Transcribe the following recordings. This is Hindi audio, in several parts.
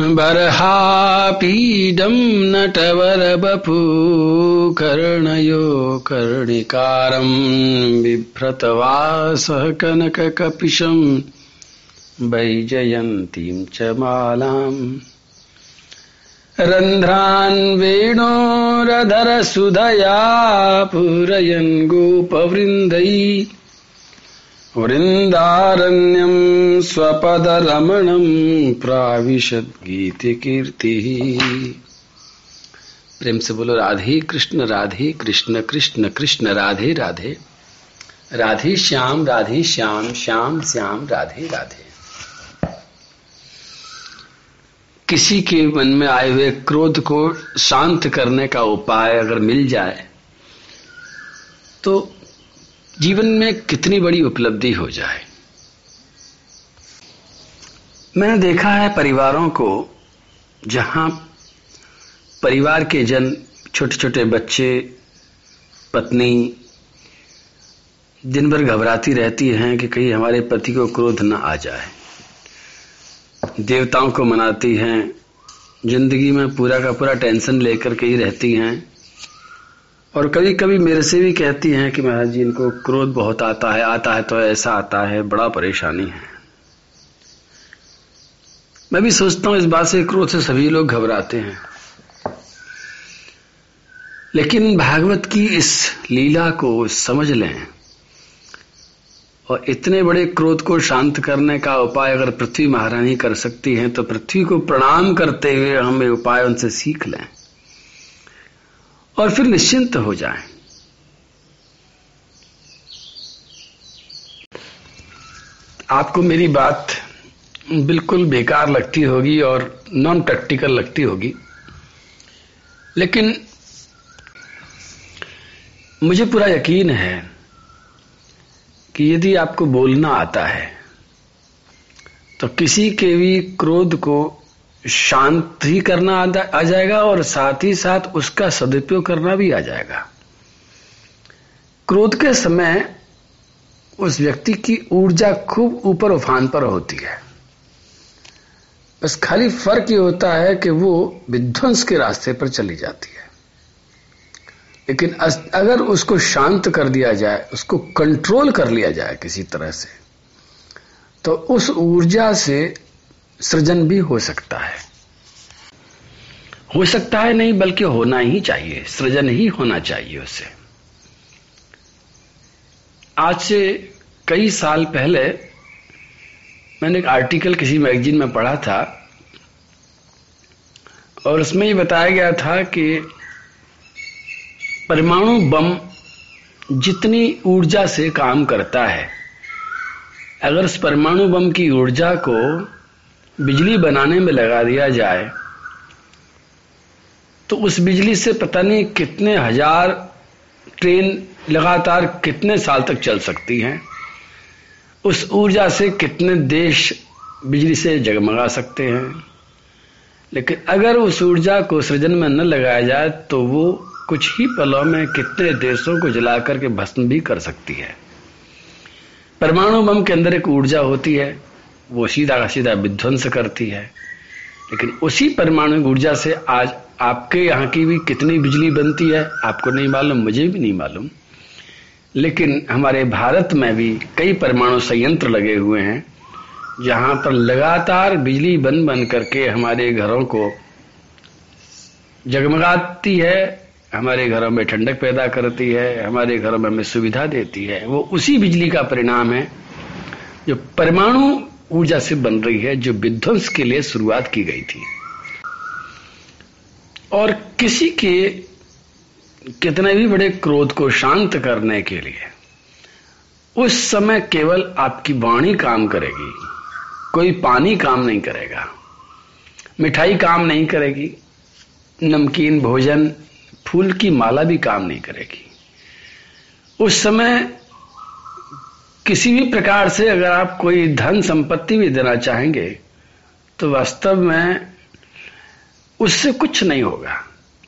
बर्हापीडम् नटवरबपू कर्णयो कर्णिकारम् बिभ्रतवासः कनककपिशम् वैजयन्तीम् च मालाम्। रन्ध्रान् वेणोरधरसुधया पूरयन् गोपवृन्दै वृन्दारण्यम् स्वपदरमणम् प्राविशद्गीतिकीर्तिः। प्रेम से बोलो, राधे कृष्ण राधे कृष्ण कृष्ण कृष्ण, राधे राधे। राधे श्याम राधे श्याम श्याम श्याम, राधे राधे। किसी के मन में आए हुए क्रोध को शांत करने का उपाय अगर मिल जाए तो जीवन में कितनी बड़ी उपलब्धि हो जाए। मैंने देखा है परिवारों को जहाँ परिवार के जन छोटे छोटे बच्चे, पत्नी दिन भर घबराती रहती हैं कि कहीं हमारे पति को क्रोध न आ जाए। देवताओं को मनाती हैं, ज़िंदगी में पूरा का पूरा टेंशन लेकर के ही रहती हैं। और कभी कभी मेरे से भी कहती हैं कि महाराज जी, इनको क्रोध बहुत आता है आता है तो ऐसा आता है, बड़ा परेशानी है। मैं भी सोचता हूँ इस बात से क्रोध से सभी लोग घबराते हैं। लेकिन भागवत की इस लीला को समझ लें और इतने बड़े क्रोध को शांत करने का उपाय अगर पृथ्वी महारानी कर सकती हैं तो पृथ्वी को प्रणाम करते हुए हम उपाय उनसे सीख लें। और फिर निश्चिंत हो जाएँ। आपको मेरी बात बिल्कुल बेकार लगती होगी और नॉन प्रैक्टिकल लगती होगी लेकिन मुझे पूरा यकीन है कि यदि आपको बोलना आता है तो किसी के भी क्रोध को शांत ही करना आ जाएगा और साथ ही साथ उसका सदुपयोग करना भी आ जाएगा। क्रोध के समय उस व्यक्ति की ऊर्जा खूब ऊपर उफान पर होती है। बस खाली फ़र्क ये होता है कि वो विध्वंस के रास्ते पर चली जाती है। लेकिन अगर उसको शांत कर दिया जाए, उसको कंट्रोल कर लिया जाए किसी तरह से तो उस ऊर्जा से सृजन भी हो सकता है। हो सकता है नहीं, बल्कि होना ही चाहिए। सृजन ही होना चाहिए उसे। आज से कई साल पहले मैंने एक आर्टिकल किसी मैगजीन में पढ़ा था, और उसमें ये बताया गया था कि परमाणु बम जितनी ऊर्जा से काम करता है, अगर उस परमाणु बम की ऊर्जा को बिजली बनाने में लगा दिया जाए तो उस बिजली से पता नहीं कितने हज़ार ट्रेन लगातार कितने साल तक चल सकती हैं, उस ऊर्जा से कितने देश बिजली से जगमगा सकते हैं। लेकिन अगर उस ऊर्जा को सृजन में न लगाया जाए तो वो कुछ ही पलों में कितने देशों को जला करके भस्म भी कर सकती है। परमाणु बम के अंदर एक ऊर्जा होती है वो सीधा का सीधा विध्वंस करती है। लेकिन उसी परमाणु ऊर्जा से आज आपके यहाँ की भी कितनी बिजली बनती है, आपको नहीं मालूम, मुझे भी नहीं मालूम। लेकिन हमारे भारत में भी कई परमाणु संयंत्र लगे हुए हैं, जहाँ पर लगातार बिजली बन बन करके हमारे घरों को जगमगाती है, हमारे घरों में ठंडक पैदा करती है, हमारे घरों में हमें सुविधा देती है। वो उसी बिजली का परिणाम है, जो परमाणु ऊर्जा से बन रही है जो विध्वंस के लिए शुरुआत की गई थी। और किसी के कितने भी बड़े क्रोध को शांत करने के लिए, उस समय केवल आपकी वाणी काम करेगी, कोई पानी काम नहीं करेगा, मिठाई काम नहीं करेगी, नमकीन, भोजन, फूल की माला भी काम नहीं करेगी। उस समय किसी भी प्रकार से अगर आप कोई धन संपत्ति भी देना चाहेंगे तो वास्तव में उससे कुछ नहीं होगा।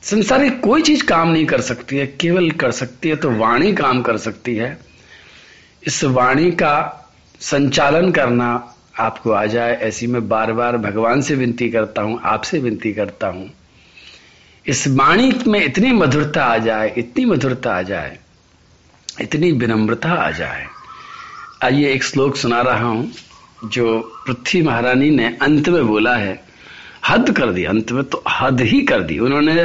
संसार कोई चीज़ काम नहीं कर सकती है, केवल कर सकती है तो वाणी काम कर सकती है। इस वाणी का संचालन करना आपको आ जाए, ऐसी मैं बार बार भगवान से विनती करता हूँ, आपसे विनती करता हूँ। इस वाणी में इतनी मधुरता आ जाए, इतनी मधुरता आ जाए, इतनी विनम्रता आ जाए आइए एक श्लोक सुना रहा हूँ, जो पृथ्वी महारानी ने अंत में बोला है। हद कर दी, अंत में तो हद ही कर दी। उन्होंने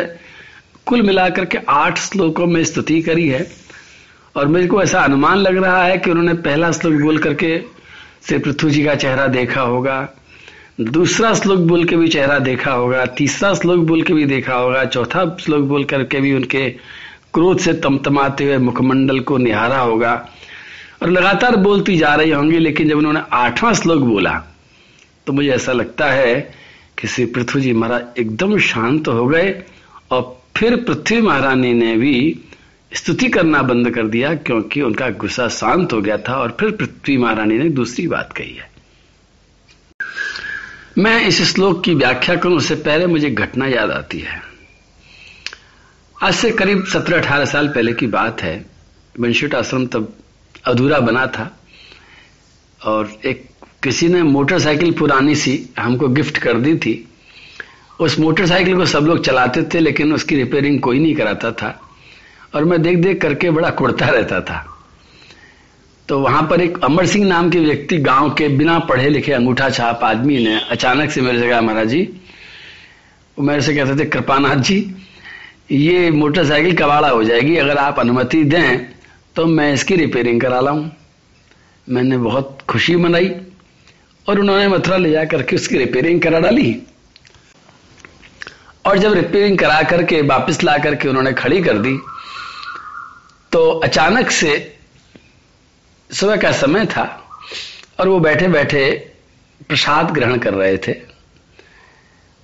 कुल मिलाकर के आठ श्लोकों में स्तुति करी है। और मेरे को ऐसा अनुमान लग रहा है कि उन्होंने पहला श्लोक बोल करके से पृथ्वी जी का चेहरा देखा होगा, दूसरा श्लोक बोल के भी चेहरा देखा होगा, तीसरा श्लोक बोल के भी देखा होगा, चौथा श्लोक बोल करके भी उनके क्रोध से तमतमाते हुए मुखमंडल को निहारा होगा। और लगातार बोलती जा रही होंगी, लेकिन जब उन्होंने आठवां श्लोक बोला तो मुझे ऐसा लगता है कि श्री पृथ्वी जी महाराज एकदम शांत हो गए और फिर पृथ्वी महारानी ने भी स्तुति करना बंद कर दिया, क्योंकि उनका गुस्सा शांत हो गया था और फिर पृथ्वी महारानी ने दूसरी बात कही है। मैं इस श्लोक की व्याख्या करूँ, उससे पहले मुझे घटना याद आती है। आज से करीब सत्रह अठारह साल पहले की बात है। वंशिट आश्रम तब अधूरा बना था। और एक किसी ने मोटरसाइकिल पुरानी सी हमको गिफ्ट कर दी थी। उस मोटरसाइकिल को सब लोग चलाते थे, लेकिन उसकी रिपेयरिंग कोई नहीं कराता था। और मैं देख देख करके बड़ा कुड़ता रहता था। तो वहाँ पर एक अमर सिंह नाम के व्यक्ति गाँव के बिना पढ़े लिखे अंगूठा छाप आदमी ने अचानक से मेरे से कहा, महाराज जी। वो मेरे से कहते थे, कृपानाथ जी, ये मोटरसाइकिल कबाड़ा हो जाएगी, अगर आप अनुमति दें तो मैं इसकी रिपेयरिंग करा लाऊं। मैंने बहुत खुशी मनाई और उन्होंने मथुरा ले जाकर के उसकी रिपेयरिंग करा डाली। और जब रिपेयरिंग करा करके वापस ला करके उन्होंने खड़ी कर दी तो अचानक से सुबह का समय था और वो बैठे बैठे प्रसाद ग्रहण कर रहे थे।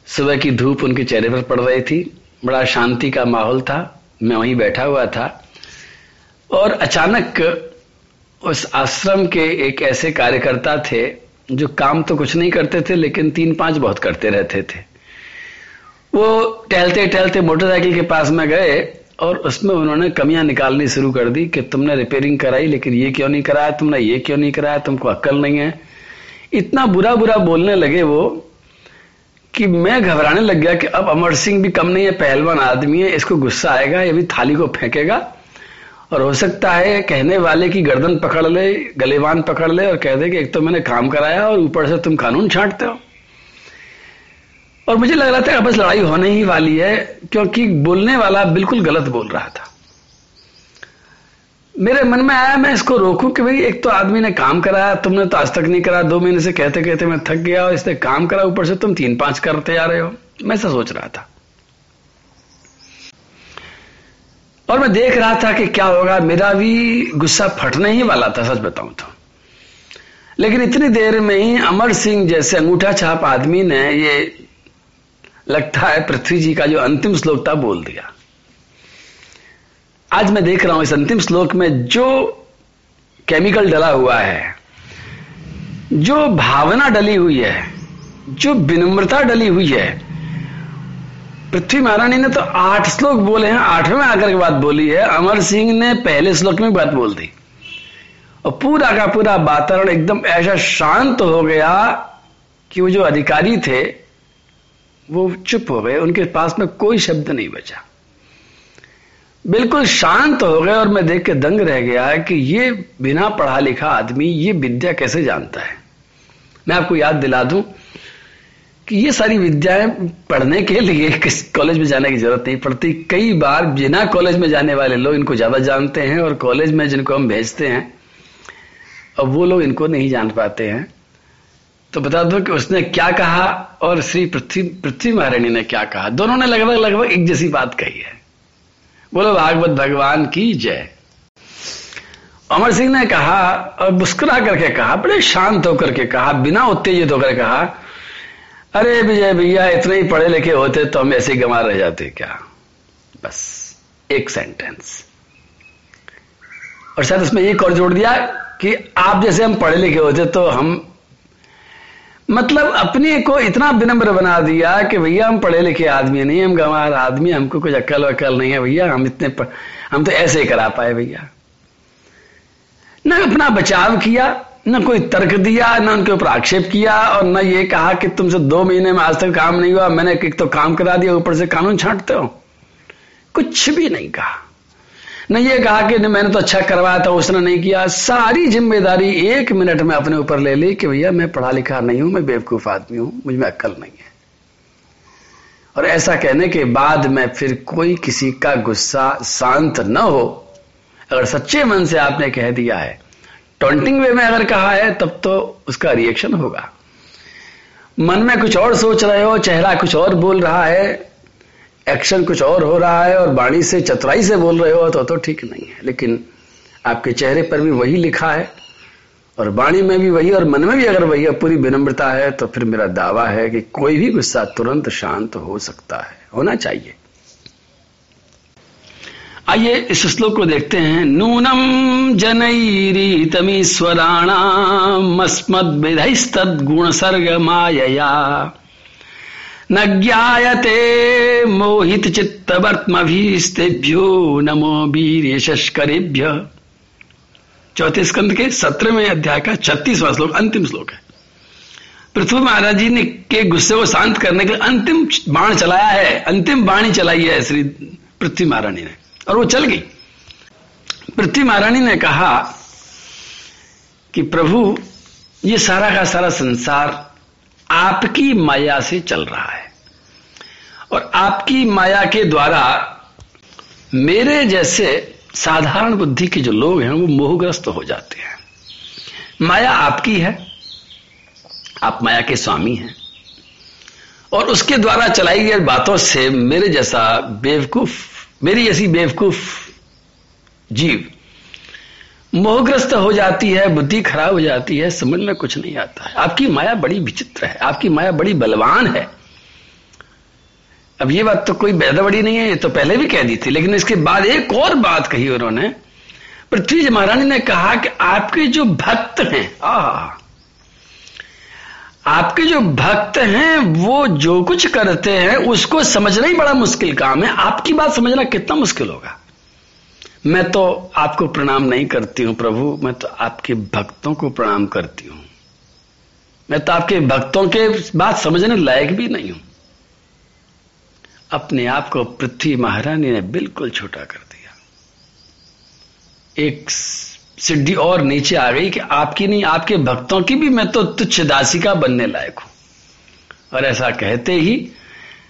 सुबह की धूप उनके चेहरे पर पड़ रही थी, बड़ा शांति का माहौल था। मैं वहीं बैठा हुआ था। और अचानक उस आश्रम के एक ऐसे कार्यकर्ता थे जो काम तो कुछ नहीं करते थे, लेकिन तीन पाँच बहुत करते रहते थे। वो टहलते टहलते मोटरसाइकिल के पास में गए और उसमें उन्होंने कमियाँ निकालनी शुरू कर दी कि तुमने रिपेयरिंग कराई, लेकिन ये क्यों नहीं कराया? तुमने ये क्यों नहीं कराया? तुमको अक्ल नहीं है। इतना बुरा बुरा बोलने लगे वो कि मैं घबराने लग गया कि अब अमर सिंह भी कम नहीं है, पहलवान आदमी है, इसको गुस्सा आएगा, ये भी थाली को फेंकेगा। और हो सकता है कहने वाले की गर्दन पकड़ ले गलेवान पकड़ ले और कह दे कि एक तो मैंने काम कराया और ऊपर से तुम कानून छांटते हो। और मुझे लग रहा था बस लड़ाई होने ही वाली है, क्योंकि बोलने वाला बिल्कुल गलत बोल रहा था। मेरे मन में आया, मैं इसको रोकूं कि भाई एक तो आदमी ने काम कराया, तुमने तो आज तक नहीं करा, दो महीने से कहते कहते मैं थक गया और इसने काम करा, ऊपर से तुम तीन पाँच करते आ रहे हो। मैं ऐसा सोच रहा था। और मैं देख रहा था कि क्या होगा। मेरा भी गुस्सा फटने ही वाला था, सच बताऊँ तो। लेकिन इतनी देर में ही अमर सिंह जैसे अंगूठा छाप आदमी ने ये लगता है पृथ्वी जी का जो अंतिम श्लोक था, बोल दिया। आज मैं देख रहा हूँ इस अंतिम श्लोक में जो केमिकल डला हुआ है, जो भावना डली हुई है, जो विनम्रता डली हुई है पृथ्वी महारानी ने तो आठ श्लोक बोले हैं, आठवें आकर के बात बोली है। अमर सिंह ने पहले श्लोक में बात बोल दी। और पूरा का पूरा वातावरण एकदम ऐसा शांत हो गया कि वो जो अधिकारी थे, वो चुप हो गए, उनके पास में कोई शब्द नहीं बचा। बिल्कुल शांत हो गए और मैं देख के दंग रह गया कि ये बिना पढ़ा लिखा आदमी, ये विद्या कैसे जानता है? मैं आपको याद दिला दूँ कि ये सारी विद्याएँ पढ़ने के लिए किस कॉलेज में जाने की ज़रूरत नहीं पड़ती। कई बार बिना कॉलेज में जाने वाले लोग इनको ज़्यादा जानते हैं और कॉलेज में जिनको हम भेजते हैं और वो लोग इनको नहीं जान पाते हैं। तो बता दो कि उसने क्या कहा और श्री पृथ्वी पृथ्वी महारानी ने क्या कहा। दोनों ने लगभग लगभग एक जैसी बात कही है। बोलो, भागवत भगवान की जय। अमर सिंह ने कहा और मुस्कुरा करके कहा, बड़े शांत होकर के कहा, बिना उत्तेजित होकर कहा अरे विजय भैया, इतने ही पढ़े लिखे होते तो हम ऐसे गंवा रह जाते, क्या बस, एक सेंटेंस और शायद इसमें एक और जोड़ दिया कि आप जैसे हम पढ़े लिखे होते तो हम मतलब अपने को इतना विनम्र बना दिया कि भैया हम पढ़े लिखे आदमी नहीं हम गंवार आदमी हमको कुछ अक्ल वक्ल नहीं है भैया, हम इतने. हम तो ऐसे ही करा पाए भैया ना अपना बचाव किया न कोई तर्क दिया, न उनके ऊपर आक्षेप किया और न ये कहा कि तुमसे दो महीने में आज तक काम नहीं हुआ, मैंने एक तो काम करा दिया, ऊपर से कानून छांटते हो। कुछ भी नहीं कहा। न ये कहा कि मैंने तो अच्छा करवाया था, उसने नहीं किया। सारी ज़िम्मेदारी एक मिनट में अपने ऊपर ले ली कि भैया, मैं पढ़ा लिखा नहीं हूँ, मैं बेवकूफ़ आदमी हूँ, मुझमें अक्ल नहीं है। और ऐसा कहने के बाद में फिर कोई किसी का गुस्सा शांत न हो, अगर सच्चे मन से आपने कह दिया है टॉन्टिंग वे में अगर कहा है, तब तो उसका रिएक्शन होगा। मन में कुछ और सोच रहे हो, चेहरा कुछ और बोल रहा है एक्शन कुछ और हो रहा है और बाणी से, चतुराई से बोल रहे हो तो तो ठीक नहीं है। लेकिन आपके चेहरे पर भी वही लिखा है और बाणी में भी वही और मन में भी अगर वही पूरी विनम्रता है तो फिर मेरा दावा है कि कोई भी गुस्सा तुरंत शांत हो सकता है। होना चाहिए। आइए इस श्लोक को देखते हैं। नूनम जनईरीतमीश्वराणाम अस्मद विधस्तद गुण सर्ग मायया न ज्ञायते मोहित चित्त वर्तमभीस्तेभ्यो नमो वीर यशस्करेभ्य चौथे स्कंद के सत्रहवें अध्याय का छत्तीसवां श्लोक, अंतिम श्लोक है। पृथ्वी महाराज जी ने के गुस्से को शांत करने के लिए अंतिम बाण चलाया है। अंतिम बाणी चलाई है श्री पृथ्वी महारानी ने। और वो चल गई। पृथ्वी महारानी ने कहा कि प्रभु, ये सारा का सारा संसार आपकी माया से चल रहा है और आपकी माया के द्वारा मेरे जैसे साधारण बुद्धि के जो लोग हैं, वो मोहग्रस्त हो जाते हैं। माया आपकी है, आप माया के स्वामी हैं और उसके द्वारा चलाई गई बातों से मेरे जैसा बेवकूफ़ मेरी ऐसी बेवकूफ़ जीव मोहग्रस्त हो जाती है, बुद्धि खराब हो जाती है, समझ में कुछ नहीं आता है। आपकी माया बड़ी विचित्र है, आपकी माया बड़ी बलवान है। अब ये बात तो कोई ज़्यादा बड़ी नहीं है, ये तो पहले भी कह दी थी, लेकिन इसके बाद एक और बात कही उन्होंने। पृथ्वी महारानी ने कहा कि आपके जो भक्त हैं आ आपके जो भक्त हैं, वो जो कुछ करते हैं, उसको समझना ही बड़ा मुश्किल काम है। आपकी बात समझना कितना मुश्किल होगा। मैं तो आपको प्रणाम नहीं करती हूँ प्रभु, मैं तो आपके भक्तों को प्रणाम करती हूँ। मैं तो आपके भक्तों के बात समझने लायक भी नहीं हूँ। अपने आप को पृथ्वी महारानी ने बिल्कुल छोटा कर दिया। एक सिद्धि और नीचे आ गई कि आपकी नहीं, आपके भक्तों की भी मैं तो तुच्छ दासिका बनने लायक हूँ। और ऐसा कहते ही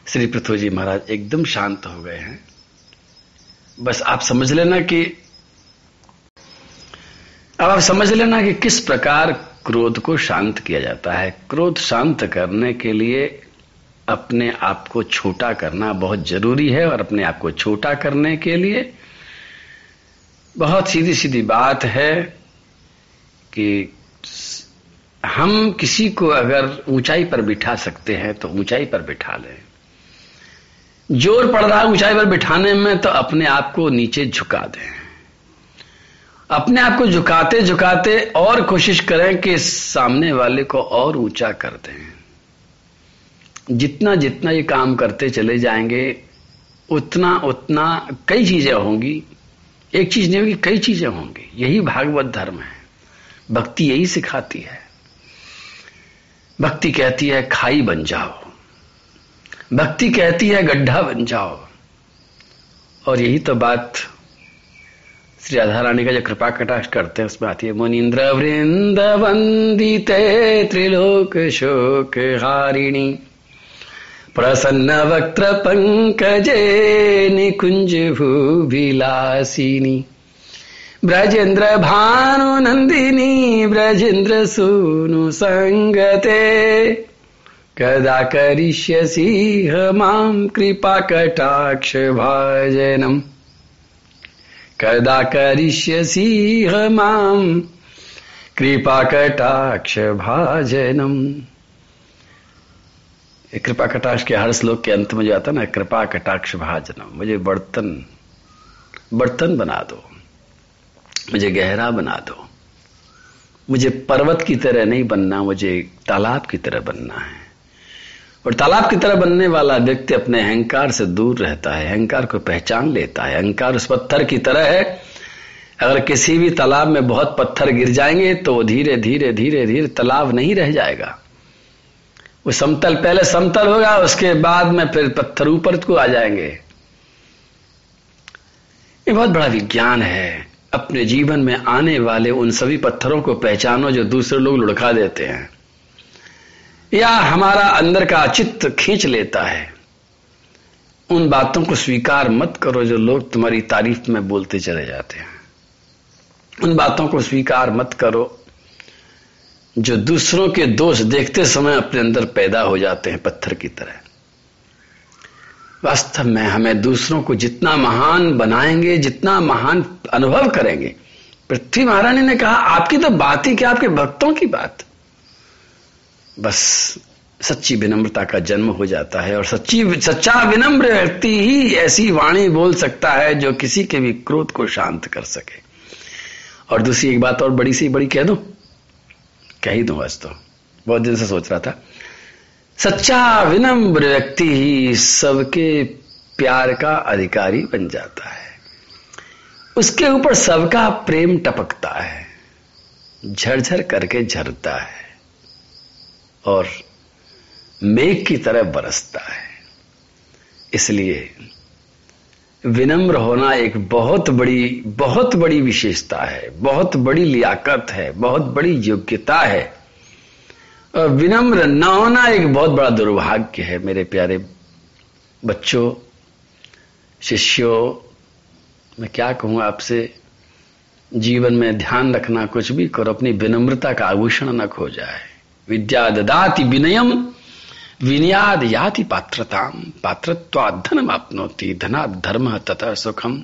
श्री पृथ्वी जी महाराज एकदम शांत हो गए हैं। बस आप समझ लेना कि, अब आप समझ लेना कि किस प्रकार क्रोध को शांत किया जाता है। क्रोध शांत करने के लिए अपने आप को छोटा करना बहुत ज़रूरी है और अपने आप को छोटा करने के लिए बहुत सीधी सीधी बात है कि हम किसी को अगर ऊंचाई पर बिठा सकते हैं तो ऊंचाई पर बिठा लें। ज़ोर पड़ रहा है ऊंचाई पर बिठाने में तो अपने आप को नीचे झुका दें। अपने आप को झुकाते झुकाते और कोशिश करें कि सामने वाले को और ऊँचा कर दें। जितना जितना ये काम करते चले जाएँगे, उतना उतना कई चीज़ें होंगी। एक चीज़ नहीं होगी, कई चीज़ें होंगी। यही भागवत धर्म है। भक्ति यही सिखाती है। भक्ति कहती है, खाई बन जाओ। भक्ति कहती है, गड्ढा बन जाओ। और यही तो बात श्री राधा रानी का जो कृपा कटाक्ष करते हैं, उसमें आती है मुनिंद्र वृंद वंदिते त्रिलोक शोक हारिणी। प्रसन्न वक्त्र पंकजे निकुंज भूभिलासिनी। ब्रजेन्द्र भानु नंदिनी ब्रजेन्द्र सूनु संगते। कदा करिष्यसि माँ कृपाकटाक्ष भाजनम्। कदा करिष्यसि माँ कृपाकटाक्ष भाजनम्। कृपा कटाक्ष के हर श्लोक के अंत में जो आता ना, कृपा कटाक्ष भाजनम। मुझे बर्तन बर्तन बना दो। मुझे गहरा बना दो। मुझे पर्वत की तरह नहीं बनना, मुझे तालाब की तरह बनना है। और तालाब की तरह बनने वाला व्यक्ति अपने अहंकार से दूर रहता है, अहंकार को पहचान लेता है। अहंकार उस पत्थर की तरह है, अगर किसी भी तालाब में बहुत पत्थर गिर जाएँगे तो धीरे धीरे धीरे धीरे तालाब नहीं रह जाएगा। वो समतल, पहले समतल होगा, उसके बाद में फिर पत्थर ऊपर को आ जाएँगे। ये बहुत बड़ा विज्ञान है। अपने जीवन में आने वाले उन सभी पत्थरों को पहचानो जो दूसरे लोग लुढ़का देते हैं। या हमारा अंदर का चित्त खींच लेता है। उन बातों को स्वीकार मत करो जो लोग तुम्हारी तारीफ़ में बोलते चले जाते हैं। उन बातों को स्वीकार मत करो। जो दूसरों के दोष देखते समय अपने अंदर पैदा हो जाते हैं पत्थर की तरह। वास्तव में हमें दूसरों को जितना महान बनाएँगे, जितना महान अनुभव करेंगे। पृथ्वी महारानी ने कहा, आपकी तो बात ही क्या, आपके भक्तों की बात। बस सच्ची विनम्रता का जन्म हो जाता है और सच्ची, सच्चा विनम्र व्यक्ति ही ऐसी वाणी बोल सकता है जो किसी के भी क्रोध को शांत कर सके। और दूसरी एक बात और बड़ी सी, बड़ी कह दो। कह ही दू आज तो। बहुत दिन से सोच रहा था। सच्चा विनम्र व्यक्ति ही सबके प्यार का अधिकारी बन जाता है। उसके ऊपर सबका प्रेम टपकता है। झरझर करके झरता है और मेघ की तरह बरसता है। इसलिए विनम्र होना एक बहुत बड़ी बहुत बड़ी विशेषता है, बहुत बड़ी लियाकत है, बहुत बड़ी योग्यता है। और विनम्र न होना एक बहुत बड़ा दुर्भाग्य है, मेरे प्यारे बच्चों, शिष्यों। मैं क्या कहूँ आपसे? जीवन में ध्यान रखना कुछ भी करो, अपनी विनम्रता का आभूषण न खो जाए विद्या ददाति विनयम विनयाद याति पात्रताम। पात्रत्वाद धनम अपनोती धना धर्म तथा सुखम।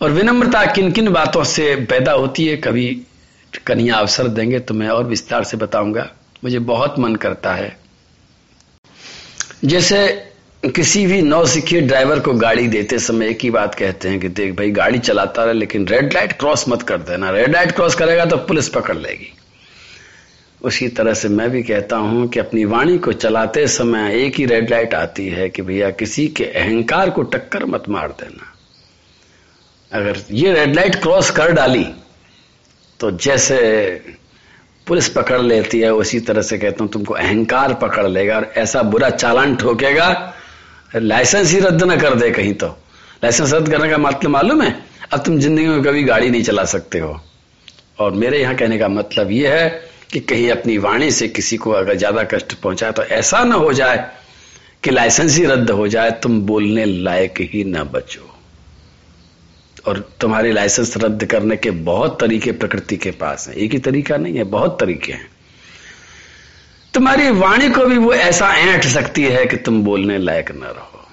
और विनम्रता किन किन बातों से पैदा होती है? कभी कन्या अवसर देंगे तो मैं और विस्तार से बताऊँगा। मुझे बहुत मन करता है। जैसे किसी भी नौसिखिए ड्राइवर को गाड़ी देते समय एक ही बात कहते हैं कि देख भाई, गाड़ी चलाता रहे, लेकिन रेड लाइट क्रॉस मत कर देना। रेड लाइट क्रॉस करेगा तो पुलिस पकड़ लेगी। उसी तरह से मैं भी कहता हूँ कि अपनी वाणी को चलाते समय एक ही रेड लाइट आती है कि भैया किसी के अहंकार को टक्कर मत मार देना। अगर ये रेड लाइट क्रॉस कर डाली तो जैसे पुलिस पकड़ लेती है, उसी तरह से कहता हूँ, तुमको अहंकार पकड़ लेगा और ऐसा बुरा चालान ठोकेगा लाइसेंस ही रद्द ना कर दे कहीं तो। लाइसेंस रद्द करने का मतलब मालूम है? अब तुम ज़िंदगी में कभी गाड़ी नहीं चला सकते हो। और मेरे यहाँ कहने का मतलब यह है कि कहीं अपनी वाणी से किसी को अगर ज़्यादा कष्ट पहुँचाए तो ऐसा ना हो जाए कि लाइसेंस ही रद्द हो जाए, तुम बोलने लायक ही ना बचो। और तुम्हारे लाइसेंस रद्द करने के बहुत तरीके प्रकृति के पास हैं। एक ही तरीका नहीं है, बहुत तरीके हैं। तुम्हारी वाणी को भी वो ऐसा ऐंठ सकती है कि तुम बोलने लायक ना रहो।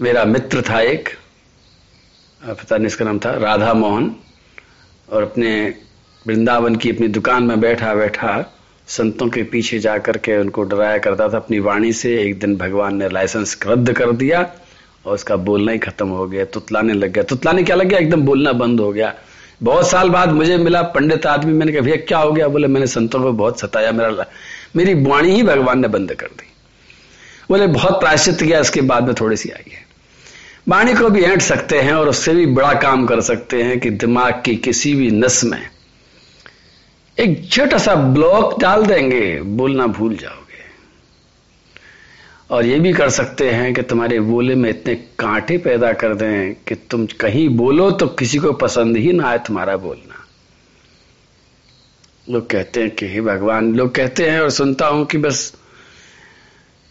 मेरा मित्र था एक, पता नहीं इसका नाम था, राधा मोहन, और अपने वृंदावन की अपनी दुकान में बैठा बैठा संतों के पीछे जाकर के उनको डराया करता था। अपनी वाणी से एक दिन भगवान ने लाइसेंस रद्द कर दिया और उसका बोलना ही खत्म हो गया, तुतलाने लग गया। तुतलाने क्या लग गया? एकदम बोलना बंद हो गया। बहुत साल बाद मुझे मिला पंडित आदमी, मैंने कहा, भैया, क्या हो गया? बोले, मैंने संतों को बहुत सताया, मेरा मेरी वाणी ही भगवान ने बंद कर दी। बोले, बहुत प्रायश्चित किया, इसके बाद में थोड़ी सी आई है। वाणी को भी ऐंठ सकते हैं और उससे भी बड़ा काम कर सकते हैं कि दिमाग की किसी भी नस में एक छोटा सा ब्लॉक डाल देंगे, बोलना भूल जाओगे। और ये भी कर सकते हैं कि तुम्हारे बोले में इतने कांटे पैदा कर दें कि तुम कहीं बोलो तो किसी को पसंद ही ना आए तुम्हारा बोलना। लोग कहते हैं कि हे भगवान, लोग कहते हैं और सुनता हूँ कि बस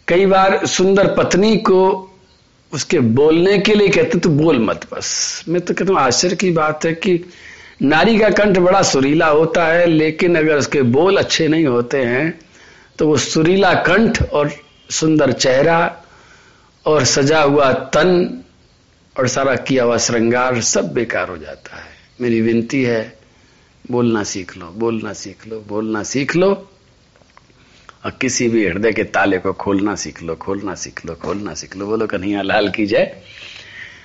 कई बार सुंदर पत्नी को उसके बोलने के लिए कहते तू बोल मत बस। मैं तो कहता हूँ, आश्चर्य की बात है कि नारी का कंठ बड़ा सुरीला होता है, लेकिन अगर उसके बोल अच्छे नहीं होते हैं तो वो सुरीला कंठ और सुंदर चेहरा और सजा हुआ तन और सारा किया हुआ श्रृंगार सब बेकार हो जाता है। मेरी विनती है, बोलना सीख लो, बोलना सीख लो, बोलना सीख लो। और किसी भी हृदय के ताले को खोलना सीख लो, खोलना सीख लो, खोलना सीख लो। बोलो कन्हैया लाल की जय।